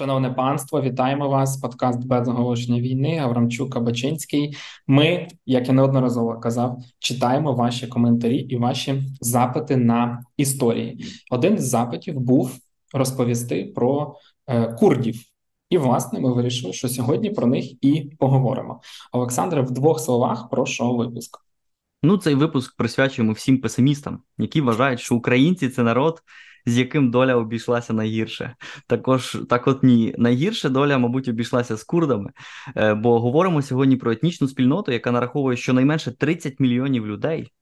Шановне панство, вітаємо вас. Подкаст без оголошення війни. Аврамчук Кабачинський. Ми, як я неодноразово казав, читаємо ваші коментарі і ваші запити на історії. Один з запитів був розповісти про е, курдів. І, власне, ми вирішили, що сьогодні про них і поговоримо. Олександре, в двох словах прошу випуск. Ну, цей випуск присвячуємо всім песимістам, які вважають, що українці це народ з яким доля обійшлася найгірше. Також так, от ні, найгірше доля, мабуть, обійшлася з курдами, е, бо говоримо сьогодні про етнічну спільноту, яка нараховує щонайменше 30 мільйонів людей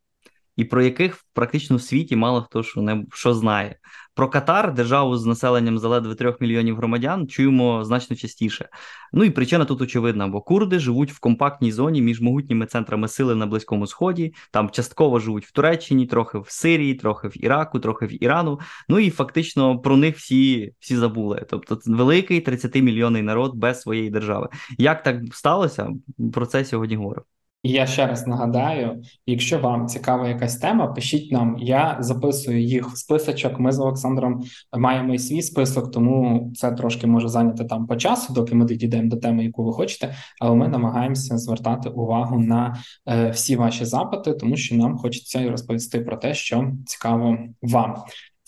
і про яких практично в світі мало хто що не що знає. Про Катар, державу з населенням за ледве трьох мільйонів громадян, чуємо значно частіше. Ну і причина тут очевидна, бо курди живуть в компактній зоні між могутніми центрами сили на Близькому Сході, там частково живуть в Туреччині, трохи в Сирії, трохи в Іраку, трохи в Ірану. Ну і фактично про них всі всі забули. Тобто, великий 30-мільйонний народ без своєї держави. Як так сталося? Про це сьогодні говоримо. І я ще раз нагадаю: якщо вам цікава якась тема, пишіть нам. Я записую їх в списочок. Ми з Олександром маємо і свій список, тому це трошки може зайняти там по часу, доки ми дійдемо до теми, яку ви хочете. Але ми намагаємося звертати увагу на е, всі ваші запити, тому що нам хочеться розповісти про те, що цікаво вам.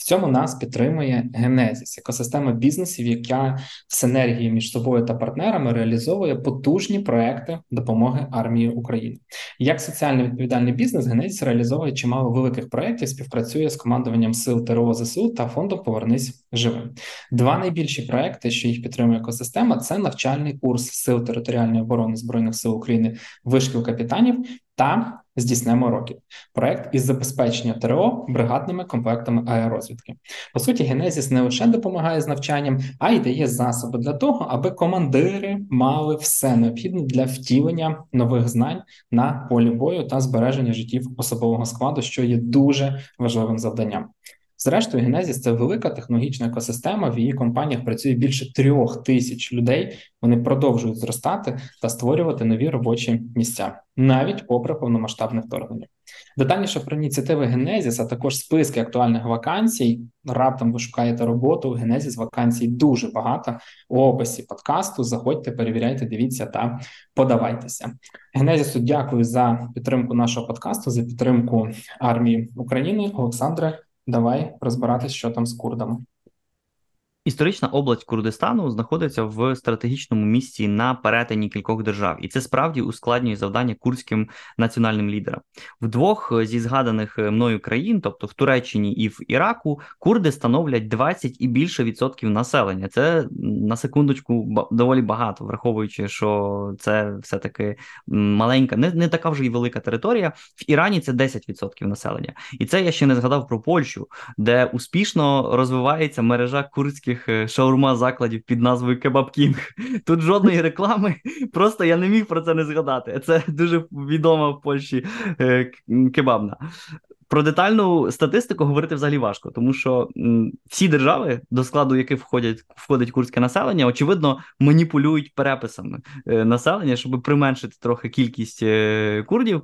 В цьому нас підтримує Генезіс, екосистема бізнесів, яка в синергії між собою та партнерами реалізовує потужні проекти допомоги армії України. Як соціально відповідальний бізнес, Генезіс реалізовує чимало великих проєктів, співпрацює з командуванням сил ТРО ЗСУ та фондом Повернись живим. Два найбільші проекти, що їх підтримує екосистема, це навчальний курс сил територіальної оборони збройних сил України вишкіл капітанів та здійснимо років. Проект із забезпечення ТРО бригадними комплектами аеророзвідки. По суті, Генезіс не лише допомагає з навчанням, а й дає засоби для того, аби командири мали все необхідне для втілення нових знань на полі бою та збереження життів особового складу, що є дуже важливим завданням. Зрештою, Генезіс це велика технологічна екосистема. В її компаніях працює більше трьох тисяч людей. Вони продовжують зростати та створювати нові робочі місця, навіть попри повномасштабне вторгнення. Детальніше про ініціативи Генезіс, а також списки актуальних вакансій. Раптом ви шукаєте роботу. У Генезіс вакансій дуже багато. У описі подкасту заходьте, перевіряйте, дивіться та подавайтеся. Генезісу дякую за підтримку нашого подкасту, за підтримку армії України. Олександре. Давай розбиратись, що там з курдами. Історична область Курдистану знаходиться в стратегічному місці на перетині кількох держав, і це справді ускладнює завдання курдським національним лідерам. В двох зі згаданих мною країн, тобто в Туреччині і в Іраку, курди становлять 20 і більше відсотків населення. Це на секундочку доволі багато, враховуючи, що це все таки маленька, не не така вже й велика територія. В Ірані це 10% населення, і це я ще не згадав про Польщу, де успішно розвивається мережа курдських українських е, шаурма закладів під назвою Кебаб Кінг. Тут жодної реклами, просто я не міг про це не згадати. Це дуже відома в Польщі е, кебабна. Про детальну статистику говорити взагалі важко, тому що всі держави, до складу яких входять входить курське населення, очевидно, маніпулюють переписами е, населення, щоб применшити трохи кількість курдів.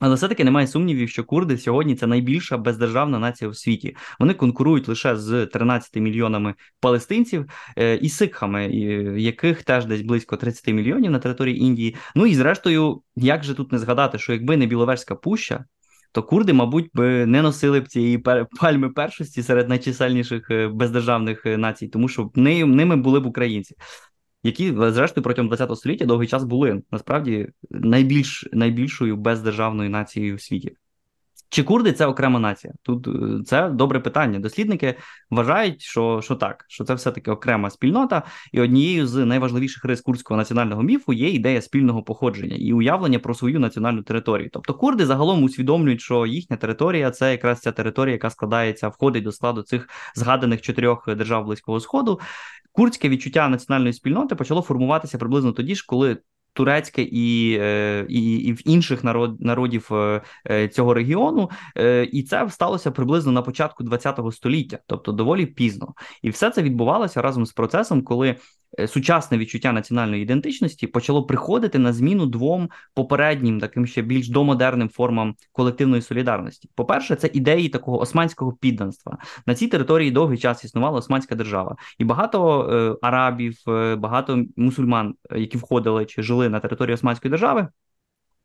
Але все-таки немає сумнівів, що курди сьогодні це найбільша бездержавна нація у світі. Вони конкурують лише з 13 мільйонами палестинців е, і сикхами, яких теж десь близько 30 мільйонів на території Індії. Ну і зрештою, як же тут не згадати, що якби не Біловежська пуща, то курди, мабуть, би не носили б цієї пальми першості серед найчисельніших е, бездержавних е, націй, тому що ними були б українці які зрештою протягом ХХ століття довгий час були насправді найбільш найбільшою бездержавною нацією у світі. Чи курди це окрема нація? Тут е, це добре питання. Дослідники вважають, що що так, що це все-таки окрема спільнота, і однією з найважливіших рис курдського національного міфу є ідея спільного походження і уявлення про свою національну територію. Тобто курди загалом усвідомлюють, що їхня територія це якраз ця територія, яка складається, входить до складу цих згаданих чотирьох держав близького сходу. Курдське відчуття національної спільноти почало формуватися приблизно тоді ж, коли турецьке і е, і, і в інших народ, народів е, е, цього регіону, і це сталося приблизно на початку ХХ століття, тобто доволі пізно. І все це відбувалося разом з процесом, коли сучасне відчуття національної ідентичності почало приходити на зміну двом попереднім, таким ще більш домодерним формам колективної солідарності. По перше, це ідеї такого османського підданства. На цій території довгий час існувала османська держава, і багато е, арабів, е, багато мусульман, е, які входили чи жили на території Османської держави.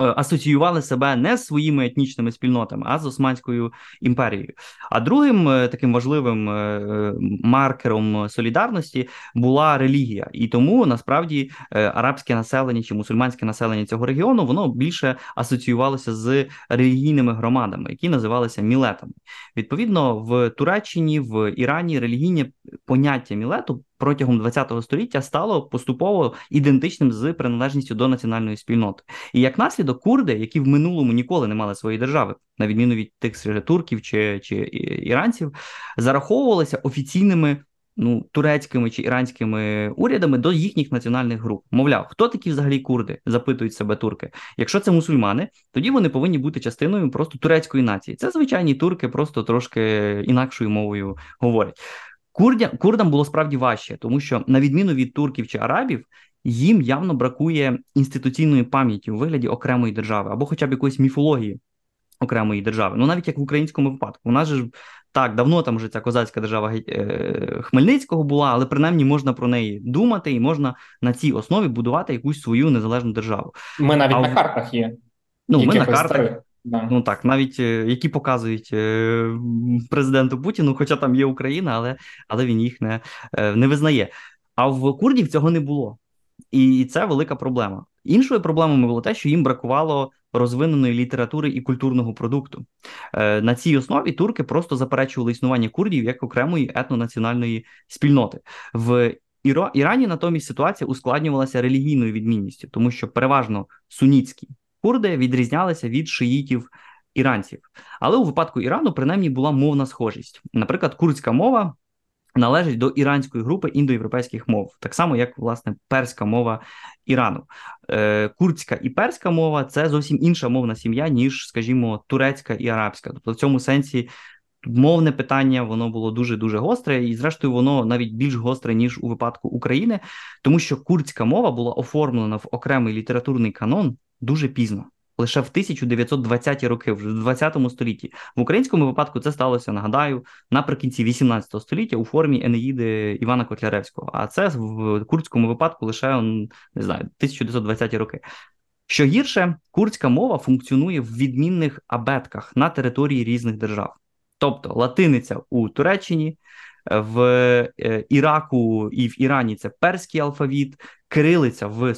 Е, асоціювали себе не з своїми етнічними спільнотами, а з Османською імперією. А другим е, таким важливим е, маркером солідарності була релігія, і тому насправді арабське населення чи мусульманське населення цього регіону воно більше асоціювалося з релігійними громадами, які називалися мілетами. Відповідно, в Туреччині в Ірані релігійне поняття мілету протягом ХХ століття стало поступово ідентичним з приналежністю до національної спільноти. І як наслідок, курди, які в минулому ніколи не мали своєї держави, на відміну від тих турків чи, чи іранців, зараховувалися офіційними. Ну, турецькими чи іранськими урядами до їхніх національних груп. Мовляв, хто такі взагалі курди? запитують себе турки. Якщо це мусульмани, тоді вони повинні бути частиною просто турецької нації. Це звичайні турки, просто трошки інакшою мовою говорять. Курдя, курдам було справді важче, тому що, на відміну від турків чи арабів, їм явно бракує інституційної пам'яті у вигляді окремої держави або хоча б якоїсь міфології окремої держави. Ну навіть як в українському випадку. У нас же так давно там вже ця козацька держава е, Хмельницького була, але принаймні можна про неї думати і можна на цій основі будувати якусь свою незалежну державу. Ми навіть а на картах є. Ну, ми на картах. Да. Ну так, навіть е, які показують е, президенту Путіну, хоча там є Україна, але але він їх не е, не визнає. А в курдів цього не було, і це велика проблема. Іншою проблемою було те, що їм бракувало розвиненої літератури і культурного продукту. На цій основі турки просто заперечували існування курдів як окремої етнонаціональної спільноти. В Ірані натомість ситуація ускладнювалася релігійною відмінністю, тому що переважно суніцькі курди відрізнялися від шиїтів іранців. Але у випадку Ірану принаймні була мовна схожість. Наприклад, курдська мова належить до іранської групи індоєвропейських мов, так само, як власне перська мова Ірану. Е, Курдська і перська мова це зовсім інша мовна сім'я, ніж, скажімо, турецька і арабська. Тобто, в цьому сенсі. Мовне питання воно було дуже дуже гостре, і зрештою воно навіть більш гостре ніж у випадку України, тому що курдська мова була оформлена в окремий літературний канон дуже пізно, лише в 1920-ті роки, вже в 20 столітті. В українському випадку це сталося, нагадаю, наприкінці 18 століття у формі Енеїди Івана Котляревського. А це в курдському випадку лише не знаю, 1920-ті роки. Що гірше, курдська мова функціонує в відмінних абетках на території різних держав. Тобто латиниця у Туреччині, в е, Іраку і в Ірані це перський алфавіт, кирилиця в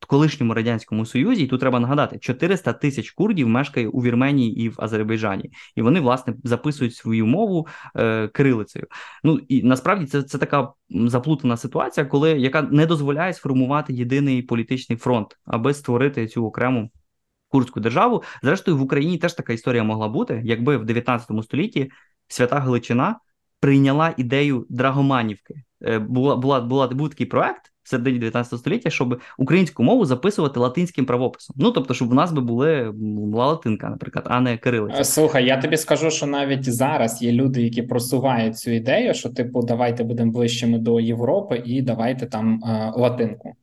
в колишньому радянському союзі, і тут треба нагадати, 400 тисяч курдів мешкає у Вірменії і в Азербайджані, і вони власне записують свою мову е, кирилицею. Ну і насправді це це така заплутана ситуація, коли яка не дозволяє сформувати єдиний політичний фронт, аби створити цю окрему. Курдську державу, зрештою, в Україні теж така історія могла бути, якби в 19 столітті свята Галичина прийняла ідею Драгоманівки. Е, була була була був такий проект в середині 19 століття, щоб українську мову записувати латинським правописом. Ну тобто, щоб у нас би були була латинка, наприклад, а не кирилиця. Е, слухай, я тобі скажу, що навіть зараз є люди, які просувають цю ідею, що типу, давайте будемо ближчими до Європи і давайте там е, латинку.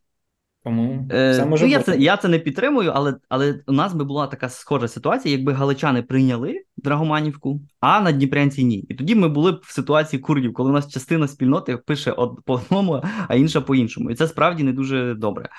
Тому е, це може ну, я це я це не підтримую, але але у нас би була така схожа ситуація, якби галичани прийняли Драгоманівку, а на Дніпрянці ні. І тоді ми були б в ситуації курдів, коли у нас частина спільноти пише по одному, а інша по іншому. І це справді не дуже добре.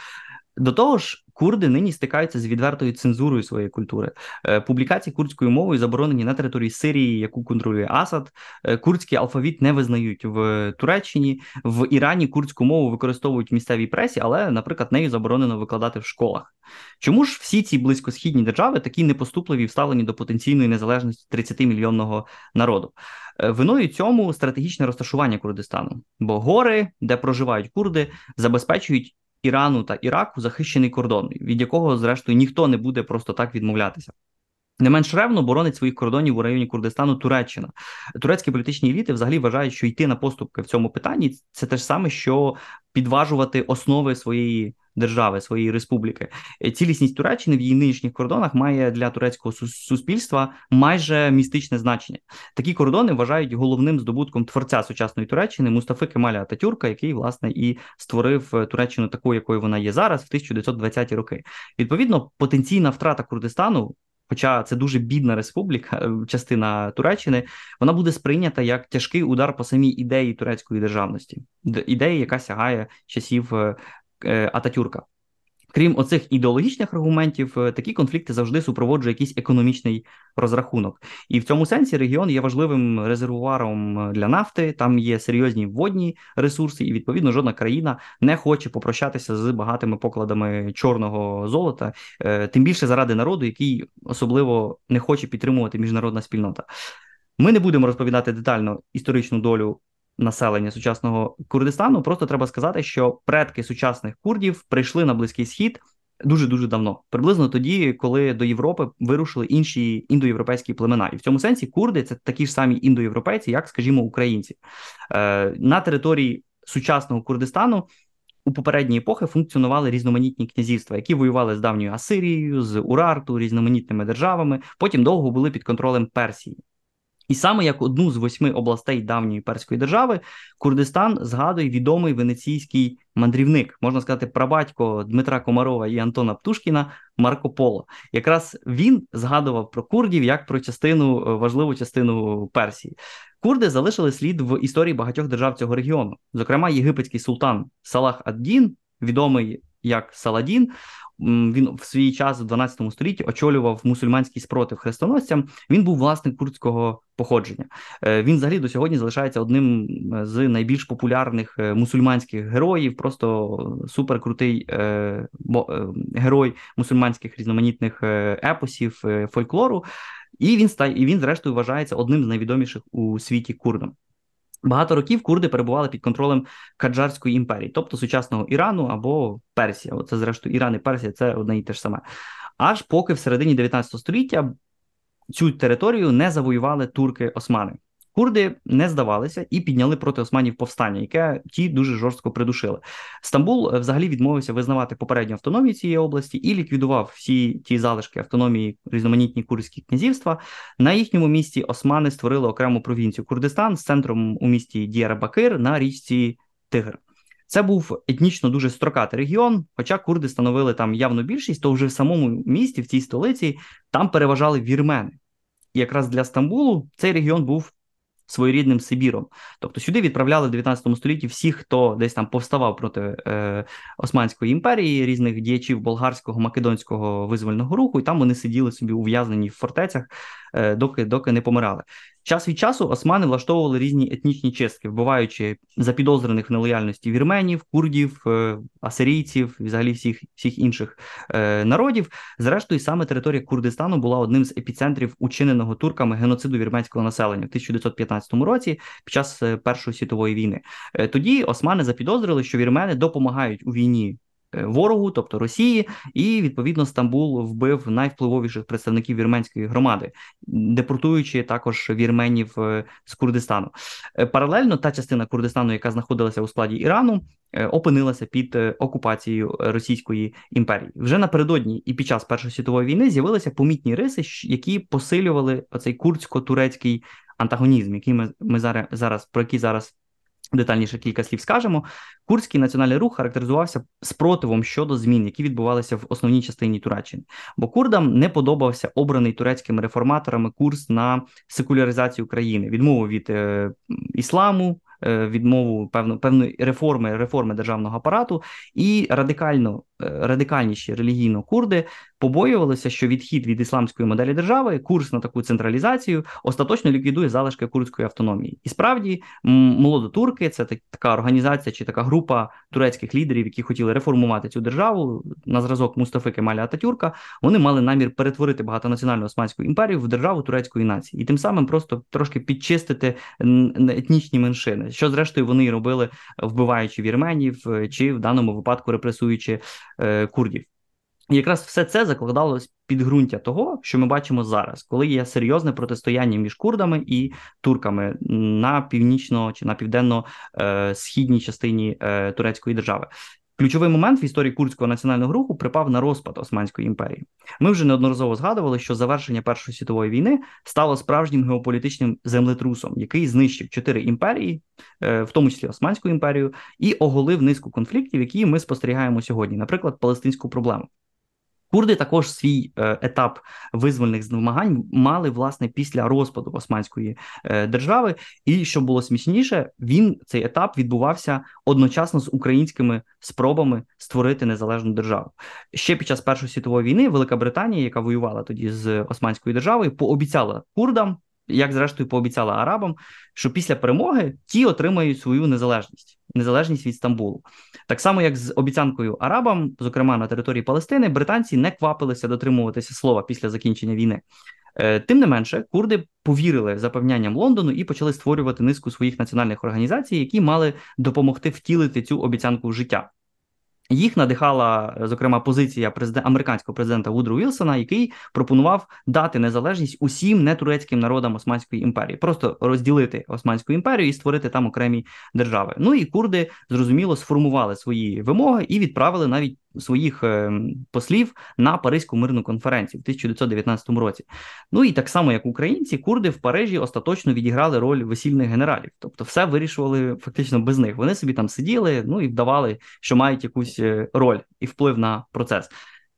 До того ж, курди нині стикаються з відвертою цензурою своєї культури. Е, публікації курдською мовою заборонені на території Сирії, яку контролює Асад. Е, курдський алфавіт не визнають в Туреччині. В Ірані курдську мову використовують в місцевій пресі, але, наприклад, нею заборонено викладати в школах. Чому ж всі ці близькосхідні держави такі непоступливі вставлені до потенційної незалежності 30-мільйонного народу? Е, виною цьому стратегічне розташування Курдистану, бо гори, де проживають курди, забезпечують Ірану та Іраку захищений кордон, від якого, зрештою, ніхто не буде просто так відмовлятися. Не менш ревно боронить своїх кордонів у районі Курдистану Туреччина. Турецькі політичні еліти взагалі вважають, що йти на поступки в цьому питанні це те ж саме, що підважувати основи своєї держави, своєї республіки. Цілісність Туреччини в її нинішніх кордонах має для турецького суспільства майже містичне значення. Такі кордони вважають головним здобутком творця сучасної Туреччини Мустафи Кемаля Ататюрка, який власне і створив Туреччину такою, якою вона є зараз, в 1920-ті роки. Відповідно, потенційна втрата Курдистану. Хоча це дуже бідна республіка, е, частина Туреччини, вона буде сприйнята як тяжкий удар по самій ідеї турецької державності, ідеї, яка сягає часів е, е, Ататюрка. Крім оцих ідеологічних аргументів, е, такі конфлікти завжди супроводжує якийсь економічний розрахунок, і в цьому сенсі регіон є важливим резервуаром е, для нафти. Там є серйозні водні ресурси, і відповідно жодна країна не хоче попрощатися з багатими покладами чорного золота, е, тим більше заради народу, який особливо не хоче підтримувати міжнародна спільнота. Ми не будемо розповідати детально історичну долю населення сучасного Курдистану. Просто треба сказати, що предки сучасних курдів прийшли на близький схід. Дуже дуже давно, приблизно тоді, коли до Європи вирушили інші індоєвропейські племена, і в цьому сенсі курди це такі ж самі індоєвропейці, як, скажімо, українці Е, на території сучасного Курдистану. У попередні епохи функціонували різноманітні князівства, які воювали з давньою Асирією, з Урарту, різноманітними державами. Потім довго були під контролем Персії. І саме як одну з восьми областей давньої перської держави Курдистан згадує відомий венеційський мандрівник, можна сказати, прабатько Дмитра Комарова і Антона Птушкіна Марко Поло. Якраз він згадував про курдів як про частину е, важливу частину Персії. Курди залишили слід в історії багатьох держав цього регіону. Зокрема, єгипетський султан Салах ад-Дін, відомий як Саладін, він в свій час в 12 столітті очолював мусульманський спротив хрестоносцям. Він був власник курдського походження. Е, він взагалі до сьогодні залишається одним з найбільш популярних е, мусульманських героїв, просто суперкрутий е, герой мусульманських різноманітних епосів фольклору. І він і він, зрештою, вважається одним з найвідоміших у світі курдом. Багато років курди перебували під контролем Каджарської імперії, тобто сучасного Ірану або Персія. Оце, зрештою, Іран і Персія це одне і те ж саме. Аж поки в середині 19 століття цю територію не завоювали турки-османи. Курди не здавалися і підняли проти османів повстання, яке ті дуже жорстко придушили. Стамбул е, взагалі відмовився визнавати попередню автономію цієї області і ліквідував всі ті залишки автономії різноманітні курдські князівства. На їхньому місці османи створили окрему провінцію Курдистан з центром у місті Дієра-Бакир на річці Тигр. Це був етнічно дуже строкатий регіон. Хоча курди становили там явну більшість, то вже в самому місті, в цій столиці, там переважали вірмени. І якраз для Стамбулу цей регіон був своєрідним Сибіром. Тобто сюди відправляли в 19 столітті всіх, хто десь там повставав проти е, Османської імперії, різних діячів болгарського, македонського визвольного руху, і там вони сиділи собі ув'язнені в фортецях, е, доки доки не помирали. Час від часу османи влаштовували різні етнічні чистки, вбиваючи запідозрених в нелояльності вірменів, курдів, е, асирійців, взагалі всіх всіх інших е, народів. Зрештою, саме територія Курдистану була одним з епіцентрів учиненого турками геноциду вірменського населення в 1915 році під час е, Першої світової війни. Тоді османи запідозрили, що вірмени допомагають у війні ворогу, тобто Росії, і відповідно Стамбул вбив найвпливовіших представників вірменської громади, депортуючи також вірменів е, з Курдистану. Е, паралельно та частина Курдистану, яка знаходилася у складі Ірану, опинилася під окупацією Російської імперії. Вже напередодні і під час Першої світової війни з'явилися помітні риси, які посилювали оцей курдсько-турецький антагонізм, який ми ми зараз зараз про який зараз Детальніше кілька слів скажемо. Курський національний рух характеризувався спротивом щодо змін, які відбувалися в основній частині Туреччини. Бо курдам не подобався обраний турецькими реформаторами курс на секуляризацію країни, відмову від е, ісламу, е, відмову певно, певної реформи реформи державного апарату і радикально радикальніші релігійно курди побоювалися, що відхід від ісламської моделі держави, курс на таку централізацію, остаточно ліквідує залишки курдської автономії. І справді молодотурки це така організація чи така група турецьких лідерів, які хотіли реформувати цю державу на зразок Мустафи Кемаля Ататюрка. Вони мали намір перетворити багатонаціональну Османську імперію в державу турецької нації, і тим самим просто трошки підчистити етнічні меншини, що зрештою вони робили, вбиваючи вірменів чи в даному випадку репресуючи курдів. І якраз все це закладалось підґрунтя того, що ми бачимо зараз, коли є серйозне протистояння між курдами і турками на північно чи на південно-східній частині е, турецької держави. Ключовий момент в історії курдського національного руху припав на розпад Османської імперії. Ми вже неодноразово згадували, що завершення Першої світової війни стало справжнім геополітичним землетрусом, який знищив чотири імперії, е, в тому числі Османську імперію, і оголив низку конфліктів, які ми спостерігаємо сьогодні, наприклад, палестинську проблему. Курди також свій е, етап визвольних змагань мали власне після розпаду Османської е, держави. І що було смішніше, він цей етап відбувався одночасно з українськими спробами створити незалежну державу. Ще під час Першої світової війни Велика Британія, яка воювала тоді з Османською державою, пообіцяла курдам, як зрештою пообіцяла арабам, що після перемоги ті отримають свою незалежність, незалежність від Стамбулу. Так само, як з обіцянкою арабам, зокрема на території Палестини, британці не квапилися дотримуватися слова після закінчення війни. Е, тим не менше, курди повірили запевнянням Лондону і почали створювати низку своїх національних організацій, які мали допомогти втілити цю обіцянку в життя. Їх надихала зокрема позиція президента американського президента Вудру Вілсона, який пропонував дати незалежність усім нетурецьким народам Османської імперії, просто розділити Османську імперію і створити там окремі держави. Ну і курди зрозуміло сформували свої вимоги і відправили навіть своїх е, послів на Паризьку мирну конференцію в 1919 році. Ну і так само, як українці, курди в Парижі остаточно відіграли роль весільних генералів, тобто все вирішували фактично без них. Вони собі там сиділи, ну і вдавали, що мають якусь е, роль і вплив на процес.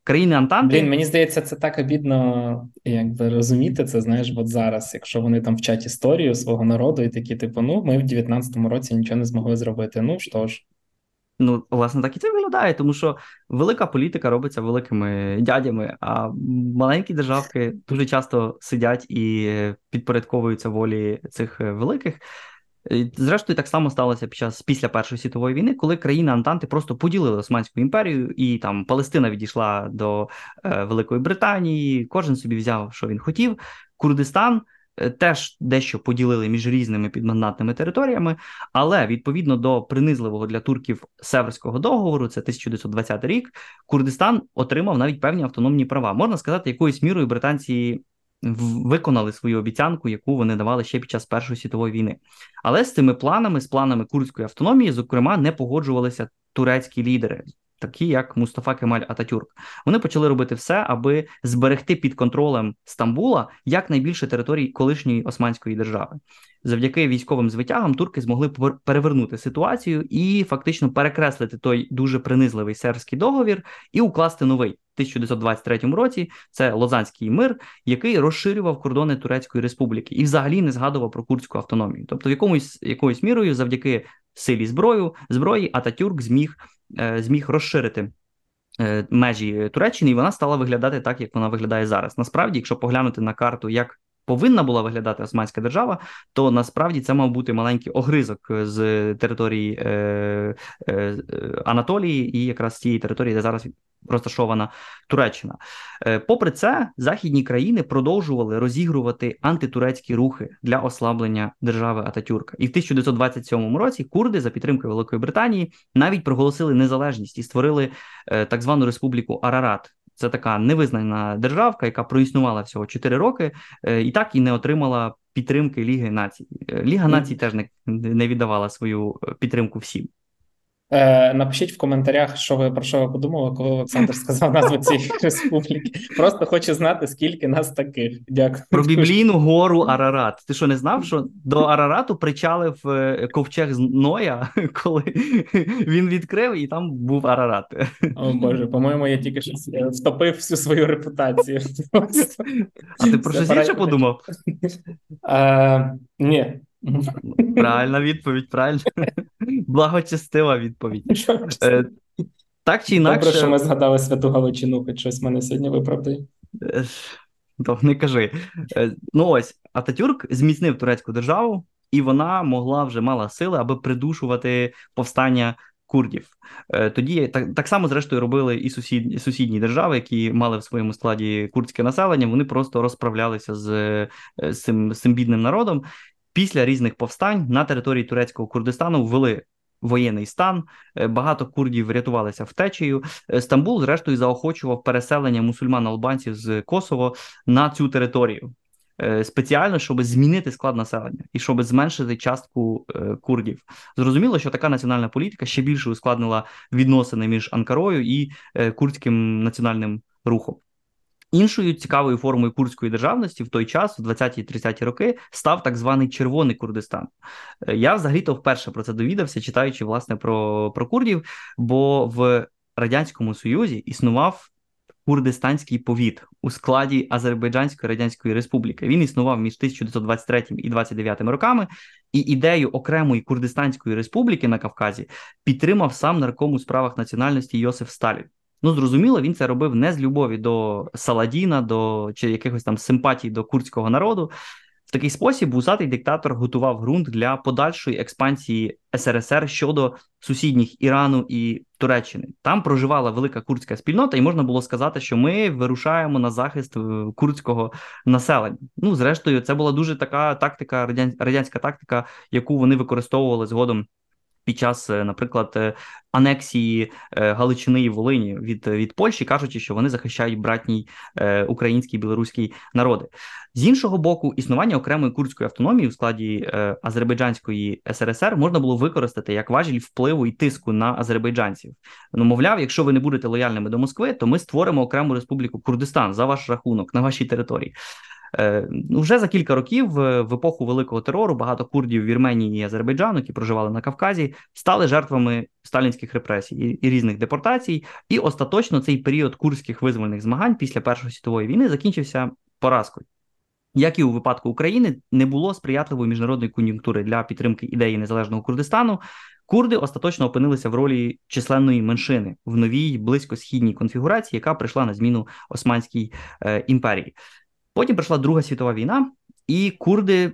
Країни Антанти. Блін, мені здається, це так обідно, якби розуміти це, знаєш, от зараз, якщо вони там вчать історію свого народу, і такі, типу, ну, ми в 19-му році нічого не змогли зробити. Ну що ж. Ну, власне, так і це виглядає, тому що велика політика робиться великими дядями, а маленькі державки дуже часто сидять і підпорядковуються волі цих великих. Зрештою, так само сталося під час після Першої світової війни, коли країни Антанти просто поділили Османську імперію, і там Палестина відійшла до е, Великої Британії. Кожен собі взяв, що він хотів. Курдистан Е, теж дещо поділили між різними підмандатними територіями, але відповідно до принизливого для турків Северського договору, це 1920 рік, Курдистан отримав навіть певні автономні права. Можна сказати, якоюсь мірою британці. Виконали свою обіцянку, яку вони давали ще під час Першої світової війни. Але з цими планами, з планами курдської автономії, зокрема, не погоджувалися турецькі лідери такі як Мустафа Кемаль Ататюрк. Вони почали робити все, аби зберегти під контролем Стамбула якнайбільше територій колишньої Османської держави. Завдяки військовим звитягам турки змогли перевернути ситуацію і фактично перекреслити той дуже принизливий сербський договір і укласти новий. 1923 році це Лозанський мир, який розширював кордони Турецької республіки і взагалі не згадував про курдську автономію. Тобто, в якомусь якоюсь мірою, завдяки силі зброю зброї, Ататюрк зміг зміг розширити. Е, межі Туреччини, і вона стала виглядати так, як вона виглядає зараз. Насправді, якщо поглянути на карту, як повинна була виглядати Османська держава, то насправді це мав бути маленький огризок з території е, е, Анатолії і якраз тієї території, де зараз розташована Туреччина. Е, попри це, західні країни продовжували розігрувати антитурецькі рухи для ослаблення держави Ататюрка. І в 1927 році курди за підтримкою Великої Британії навіть проголосили незалежність і створили е, так звану республіку Арарат. Це така невизнана державка, яка проіснувала всього 4 роки, е, і так і не отримала підтримки Ліги націй. Ліга націй теж не, не віддавала свою підтримку всім. Е, Напишіть в коментарях, що ви про що ви подумали, коли Олександр сказав назву цієї республіки. Просто хочу знати, скільки нас таких. Дякую. Про біблійну гору Арарат. Ти що не знав, що до Арарату причалив е, ковчег з Ноя, коли він відкрив, і там був Арарат. О Боже, по-моєму, я тільки що втопив всю свою репутацію. А ти про щось інше подумав? Е, Ні. Правильна відповідь, правильно. Благочестива відповідь. Е, Так чи інакше. Добре, що ми згадали святу Галичину, хоч щось мене сьогодні виправдає. Е, то не кажи. Е, ну ось Ататюрк зміцнив турецьку державу, і вона могла вже мала сили, аби придушувати повстання курдів. Тоді так так само, зрештою, робили і сусідні, сусідні держави, які мали в своєму складі курдське населення. Вони просто розправлялися з, з цим з цим бідним народом після різних повстань на території турецького Курдистану ввели воєнний стан. Е, багато курдів врятувалися втечею. Е, Стамбул, зрештою, заохочував переселення мусульман-албанців з Косово на цю територію. Е, спеціально, щоб змінити склад населення і щоб зменшити частку курдів. Зрозуміло, що така національна політика ще більше ускладнила відносини між Анкарою і курдським національним рухом. Іншою цікавою формою курдської державності в той час, в 20-30-ті роки, став так званий Червоний Курдистан. Я взагалі-то вперше про це довідався, читаючи власне про, про курдів, бо в Радянському Союзі існував Курдистанський повіт у складі Азербайджанської Радянської Республіки. Він існував між 1923 і 29 роками, і ідею окремої Курдистанської республіки на Кавказі підтримав сам нарком у справах національності Йосиф Сталін. Ну, зрозуміло, він це робив не з любові до Саладіна, до чи якихось там симпатій до курдського народу. В такий спосіб вусатий диктатор готував ґрунт для подальшої експансії СРСР щодо сусідніх Ірану і Туреччини. Там проживала велика курдська спільнота, і можна було сказати, що ми вирушаємо на захист е, курдського населення. Ну, зрештою, це була дуже така тактика, радянська тактика, яку вони використовували згодом під час, е, наприклад, е, анексії е, Галичини і Волині від від Польщі, кажучи, що вони захищають братній український білоруський народи. З іншого боку, існування окремої курдської автономії у складі Азербайджанської СРСР можна було використати як важіль впливу і тиску на азербайджанців. Ну, мовляв, якщо ви не будете лояльними до Москви, то ми створимо окрему республіку Курдистан за ваш рахунок на вашій території. Е, ну, вже за кілька років в епоху великого терору багато курдів Вірменії і Азербайджану, які проживали на Кавказі, стали жертвами сталінських репресій і, різних депортацій. І остаточно цей період курдських визвольних змагань після Першої світової війни закінчився поразкою. Як і у випадку України, не було сприятливої міжнародної кон'юнктури для підтримки ідеї незалежного Курдистану. Курди остаточно опинилися в ролі численної меншини в новій близькосхідній конфігурації, яка прийшла на зміну Османській е, імперії. Потім прийшла Друга світова війна, і курди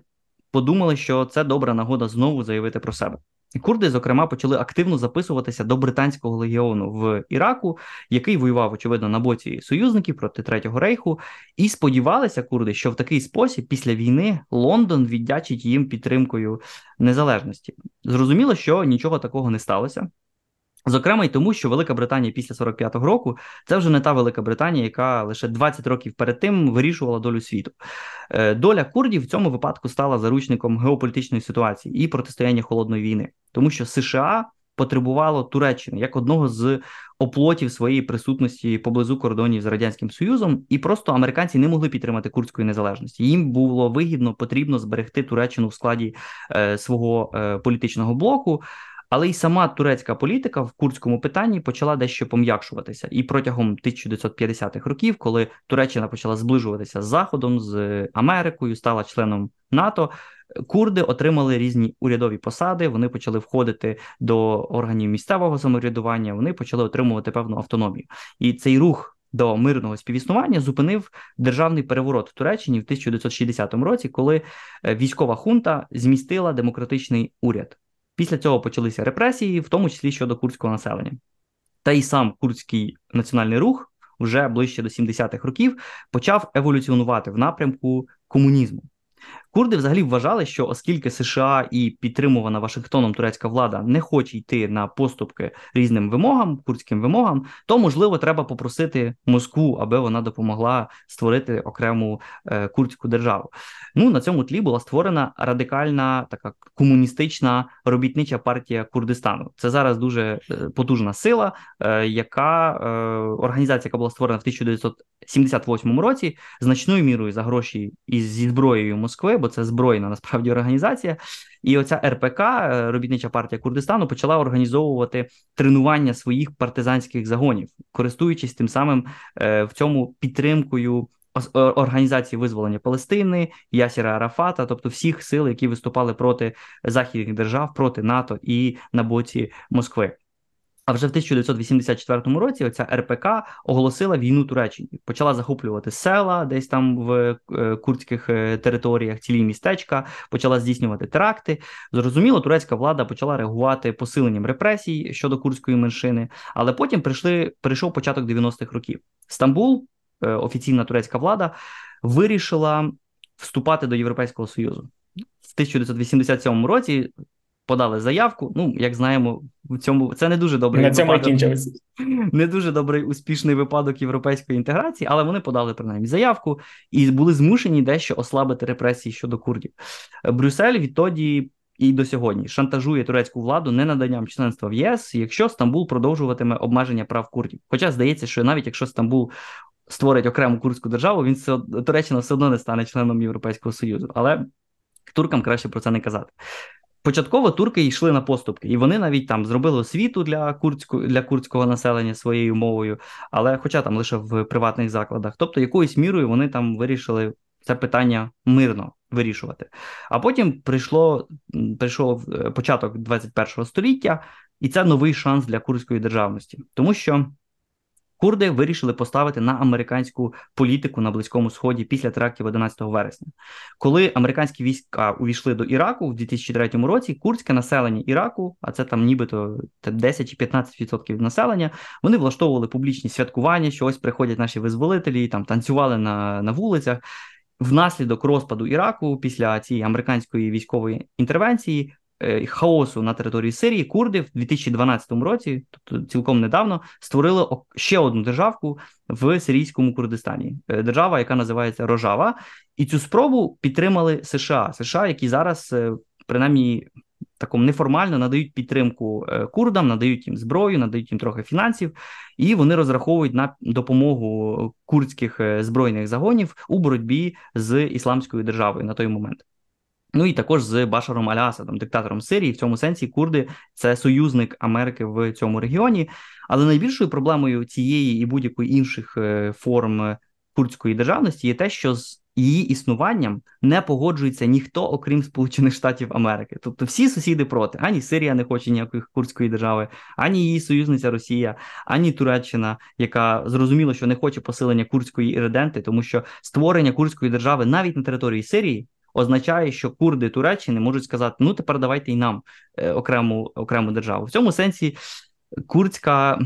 подумали, що це добра нагода знову заявити про себе. І Курди, зокрема, почали активно записуватися до британського легіону в Іраку, який воював, очевидно, на боці союзників проти Третього рейху, і сподівалися курди, що в такий спосіб після війни Лондон віддячить їм підтримкою незалежності. Зрозуміло, що нічого такого не сталося. Зокрема, й тому, що Велика Британія після 45-го року це вже не та Велика Британія, яка лише 20 років перед тим вирішувала долю світу. Е, доля курдів в цьому випадку стала заручником геополітичної ситуації і протистояння холодної війни, тому що США потребувало Туреччини як одного з оплотів своєї присутності поблизу кордонів з радянським союзом, і просто американці не могли підтримати курдської незалежності. Їм було вигідно потрібно зберегти Туреччину в складі е, свого е, політичного блоку. Але й сама турецька політика в курдському питанні почала дещо пом'якшуватися. І протягом 1950-х років, коли Туреччина почала зближуватися з Заходом, з Америкою, стала членом НАТО. Курди отримали різні урядові посади. Вони почали входити до органів місцевого самоврядування. Вони почали отримувати певну автономію, і цей рух. До мирного співіснування зупинив державний переворот в Туреччині в 1960 році, коли е, військова хунта змістила демократичний уряд. Після цього почалися репресії, в тому числі щодо курдського населення. Та й сам курдський національний рух вже ближче до 70-х років почав еволюціонувати в напрямку комунізму. Курди взагалі вважали, що оскільки США і підтримувана Вашингтоном турецька влада не хоче йти на поступки різним вимогам, курдським вимогам, то можливо треба попросити Москву, аби вона допомогла створити окрему е, курдську державу. Ну на цьому тлі була створена радикальна така комуністична робітнича партія Курдистану. Це зараз дуже е, потужна сила, е, яка організація, яка була створена в 1978 році, значною мірою за гроші із зі зброєю Москви це збройна насправді організація. І оця РПК, е, робітнича партія Курдистану, почала організовувати тренування своїх партизанських загонів, користуючись тим самим е, в цьому підтримкою. Організації визволення Палестини, Ясіра Арафата, тобто всіх сил, які виступали проти західних держав, проти НАТО і на боці Москви. А вже в 1984 році оця РПК оголосила війну Туреччині, почала захоплювати села, десь там в е, курдських е, територіях, цілі містечка, почала здійснювати теракти. Зрозуміло, турецька влада почала реагувати посиленням репресій щодо курдської меншини, але потім прийшли прийшов початок 90-х років. Стамбул, е, офіційна турецька влада, вирішила вступати до Європейського союзу в 1987 році. Подали заявку. Ну, як знаємо, в цьому це не дуже добрий на цьому випадок, не дуже добрий успішний випадок європейської інтеграції, але вони подали принаймні заявку і були змушені дещо ослабити репресії щодо курдів. Брюссель відтоді. І до сьогодні шантажує турецьку владу не наданням членства в ЄС, якщо Стамбул продовжуватиме обмеження прав курдів. Хоча здається, що навіть якщо Стамбул створить окрему курдську державу, він все Туреччина все одно не стане членом Європейського Союзу. Але туркам краще про це не казати. Початково турки йшли на поступки, і вони навіть там зробили освіту для курдського для курдського населення своєю мовою, але хоча там лише в приватних закладах. Тобто, якоюсь мірою вони там вирішили це питання мирно вирішувати. А потім прийшло прийшов е, початок 21 століття, і це новий шанс для курдської державності, тому що. Курди вирішили поставити на американську політику на близькому сході після терактів 11 вересня. Коли американські війська увійшли до Іраку в 2003 році, курдське населення Іраку, а це там нібито 10 чи 15% від населення, вони влаштовували публічні святкування, що ось приходять наші визволителі, там танцювали на, на вулицях. Внаслідок розпаду Іраку після цієї американської військової інтервенції хаосу на території Сирії курди в 2012 році, тобто цілком недавно, створили ще одну державку в сирійському Курдистані. Е, держава, яка називається Рожава, і цю спробу підтримали США. США, які зараз е, принаймні такому неформально надають підтримку курдам, надають їм зброю, надають їм трохи фінансів, і вони розраховують на допомогу курдських збройних загонів у боротьбі з ісламською державою на той момент. Ну і також з Башаром Алясадом, диктатором Сирії. В цьому сенсі Курди це союзник Америки в цьому регіоні. Але найбільшою проблемою цієї і будь-якої інших е, форм курдської державності є те, що з її існуванням не погоджується ніхто, окрім Сполучених Штатів Америки. Тобто всі сусіди проти ані Сирія не хоче ніякої курдської держави, ані її союзниця Росія, ані Туреччина, яка зрозуміло, що не хоче посилення курдської іриденти, тому що створення курдської держави навіть на території Сирії означає, що курди Туреччини можуть сказати: ну тепер давайте й нам е, окрему окрему державу. В цьому сенсі курдська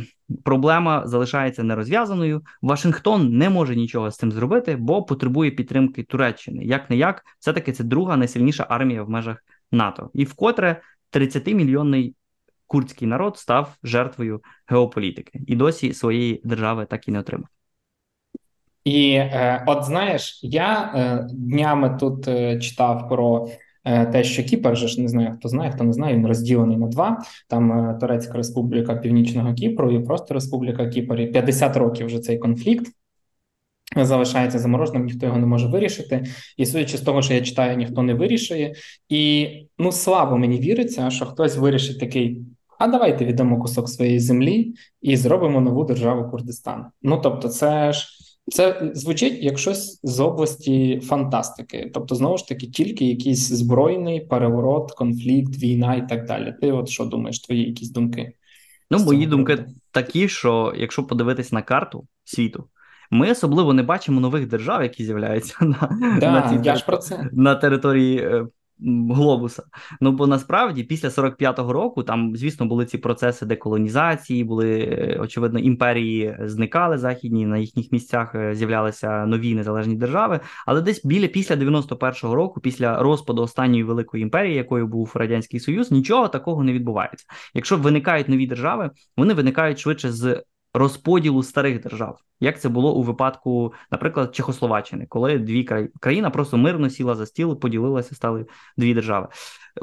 проблема залишається нерозв'язаною. Вашингтон не може нічого з цим зробити, бо потребує підтримки Туреччини. Як не як, все таки це друга найсильніша армія в межах НАТО, і вкотре 30-мільйонний курдський народ став жертвою геополітики і досі своєї держави так і не отримав. І е, от знаєш, я е, днями тут е, читав про е, те, що Кіпр же ж не знаю, хто знає, хто не знає, він розділений на два. Там е, Турецька Республіка Північного Кіпру і просто Республіка Кіпр. І 50 років вже цей конфлікт. Залишається замороженим, ніхто його не може вирішити, і судячи з того, що я читаю, ніхто не вирішує. І ну слабо мені віриться, що хтось вирішить такий: а давайте віддамо кусок своєї землі і зробимо нову державу Курдистан. Ну тобто, це ж це звучить як щось з області фантастики, тобто, знову ж таки, тільки якийсь збройний переворот, конфлікт, війна і так далі. Ти от що думаєш, твої якісь думки? Ну, мої думки такі, що якщо подивитись на карту світу, ми особливо не бачимо нових держав, які з'являються на да, на, цій, я ж про це. на території е, глобуса. Ну бо насправді після 45-го року там, звісно, були ці процеси деколонізації, були е, очевидно імперії зникали західні, на їхніх місцях е, з'являлися нові незалежні держави. Але десь біля після 91-го року, після розпаду останньої великої імперії, якою був радянський союз, нічого такого не відбувається. Якщо виникають нові держави, вони виникають швидше з розподілу старих держав, як це було у випадку, наприклад, Чехословаччини, коли дві країна просто мирно сіла за стіл, поділилася, стали дві держави.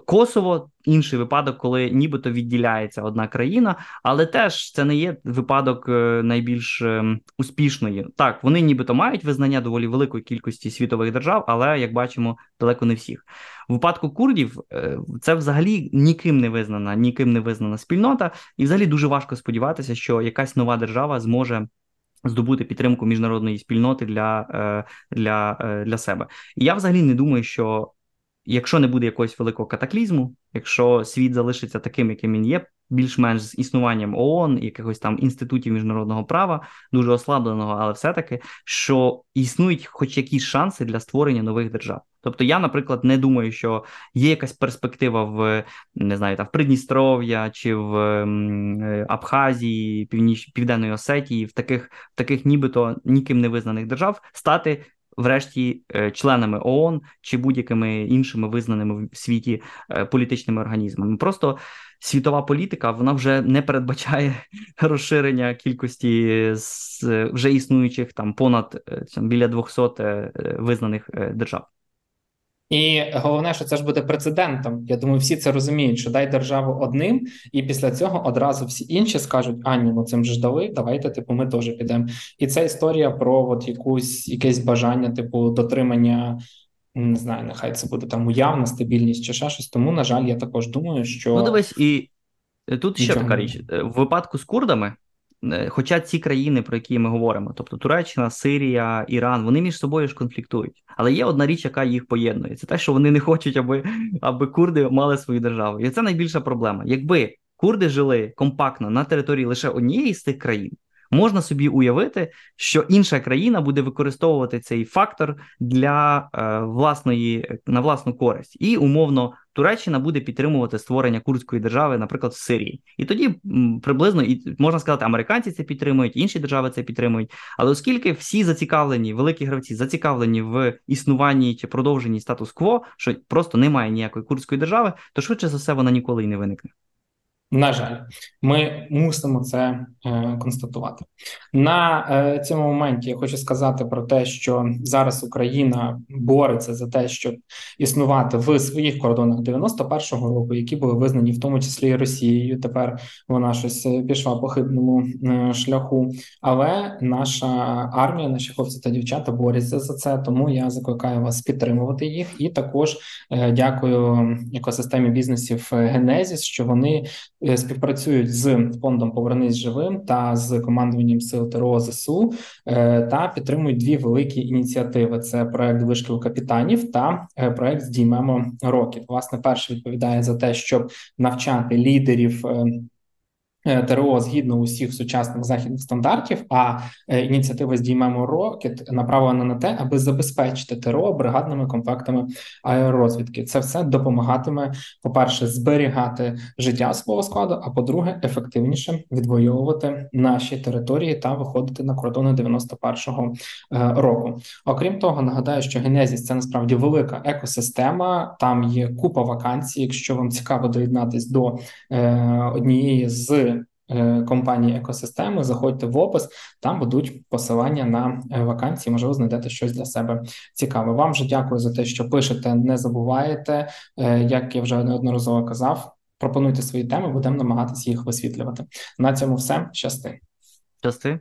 Косово інший випадок, коли нібито відділяється одна країна, але теж це не є випадок е, найбільш ем, успішної. Так, вони нібито мають визнання доволі великої кількості світових держав, але як бачимо, далеко не всіх. В випадку курдів е, це взагалі ніким не визнана, ніким не визнана спільнота, і взагалі дуже важко сподіватися, що якась нова держава зможе. Здобути підтримку міжнародної спільноти для е, для, для себе, і я взагалі не думаю, що якщо не буде якогось великого катаклізму, якщо світ залишиться таким, яким він є, більш-менш з існуванням ООН, якихось там інститутів міжнародного права, дуже ослабленого, але все-таки що існують хоч якісь шанси для створення нових держав. Тобто я, наприклад, не думаю, що є якась перспектива в не знаю, там в Придністров'я чи в е, Абхазії, Північ Південної Осетії, в таких в таких нібито ніким не визнаних держав стати врешті, членами ООН чи будь-якими іншими визнаними в світі політичними організмами. Просто світова політика вона вже не передбачає розширення кількості з вже існуючих там понад там, біля 200 визнаних держав. І головне, що це ж буде прецедентом. Я думаю, всі це розуміють, що дай державу одним, і після цього одразу всі інші скажуть: а ні, ну цим ж дали, давайте, типу, ми теж підемо. І це історія про от якусь якесь бажання, типу, дотримання. Не знаю, нехай це буде там уявна стабільність чи ще щось. Тому, на жаль, я також думаю, що ну дивись, і тут ще така річ в випадку з курдами. Е, хоча ці країни, про які ми говоримо, тобто Туреччина, Сирія, Іран, вони між собою ж конфліктують. Але є одна річ, яка їх поєднує. Це те, що вони не хочуть, аби аби курди мали свою державу. І це найбільша проблема. Якби курди жили компактно на території лише однієї з тих країн, можна собі уявити, що інша країна буде використовувати цей фактор для е, власної на власну користь, і умовно Туреччина буде підтримувати створення курдської держави, наприклад, в Сирії, і тоді приблизно і можна сказати, американці це підтримують, інші держави це підтримують. Але оскільки всі зацікавлені, великі гравці зацікавлені в існуванні чи продовженні статус-кво, що просто немає ніякої курдської держави, то швидше за все вона ніколи й не виникне. На жаль, ми мусимо це е, констатувати на е, цьому моменті. Я хочу сказати про те, що зараз Україна бореться за те, щоб існувати в своїх кордонах 91-го року, які були визнані в тому числі Росією. Тепер вона щось е, пішла по хибному е, шляху. Але наша армія, наші хлопці та дівчата борються за це. Тому я закликаю вас підтримувати їх. І також е, дякую екосистемі бізнесів Генезіс, що вони. Е, співпрацюють з фондом Повернись живим та з командуванням сил ТРО ЗСУ е, та підтримують дві великі ініціативи: це проект вишкіл капітанів та е, проект Здіймемо роки. Власне, перший відповідає за те, щоб навчати лідерів. Е, ТРО згідно усіх сучасних західних стандартів. А е, ініціатива «Здіймемо рокет направлена на те, аби забезпечити ТРО бригадними комплектами аеророзвідки. Це все допомагатиме, по перше, зберігати життя свого складу. А по-друге, ефективніше відвоювати наші території та виходити на кордони 91-го е, року. Окрім того, нагадаю, що Генезіс це насправді велика екосистема. Там є купа вакансій. Якщо вам цікаво доєднатись до однієї з Е, компанії екосистеми. Заходьте в опис, там будуть посилання на е, вакансії. Можливо, знайдете щось для себе цікаве. Вам же дякую за те, що пишете. Не забувайте, е, як я вже неодноразово казав. Пропонуйте свої теми, будемо намагатися їх висвітлювати. На цьому все щасти. Щасти.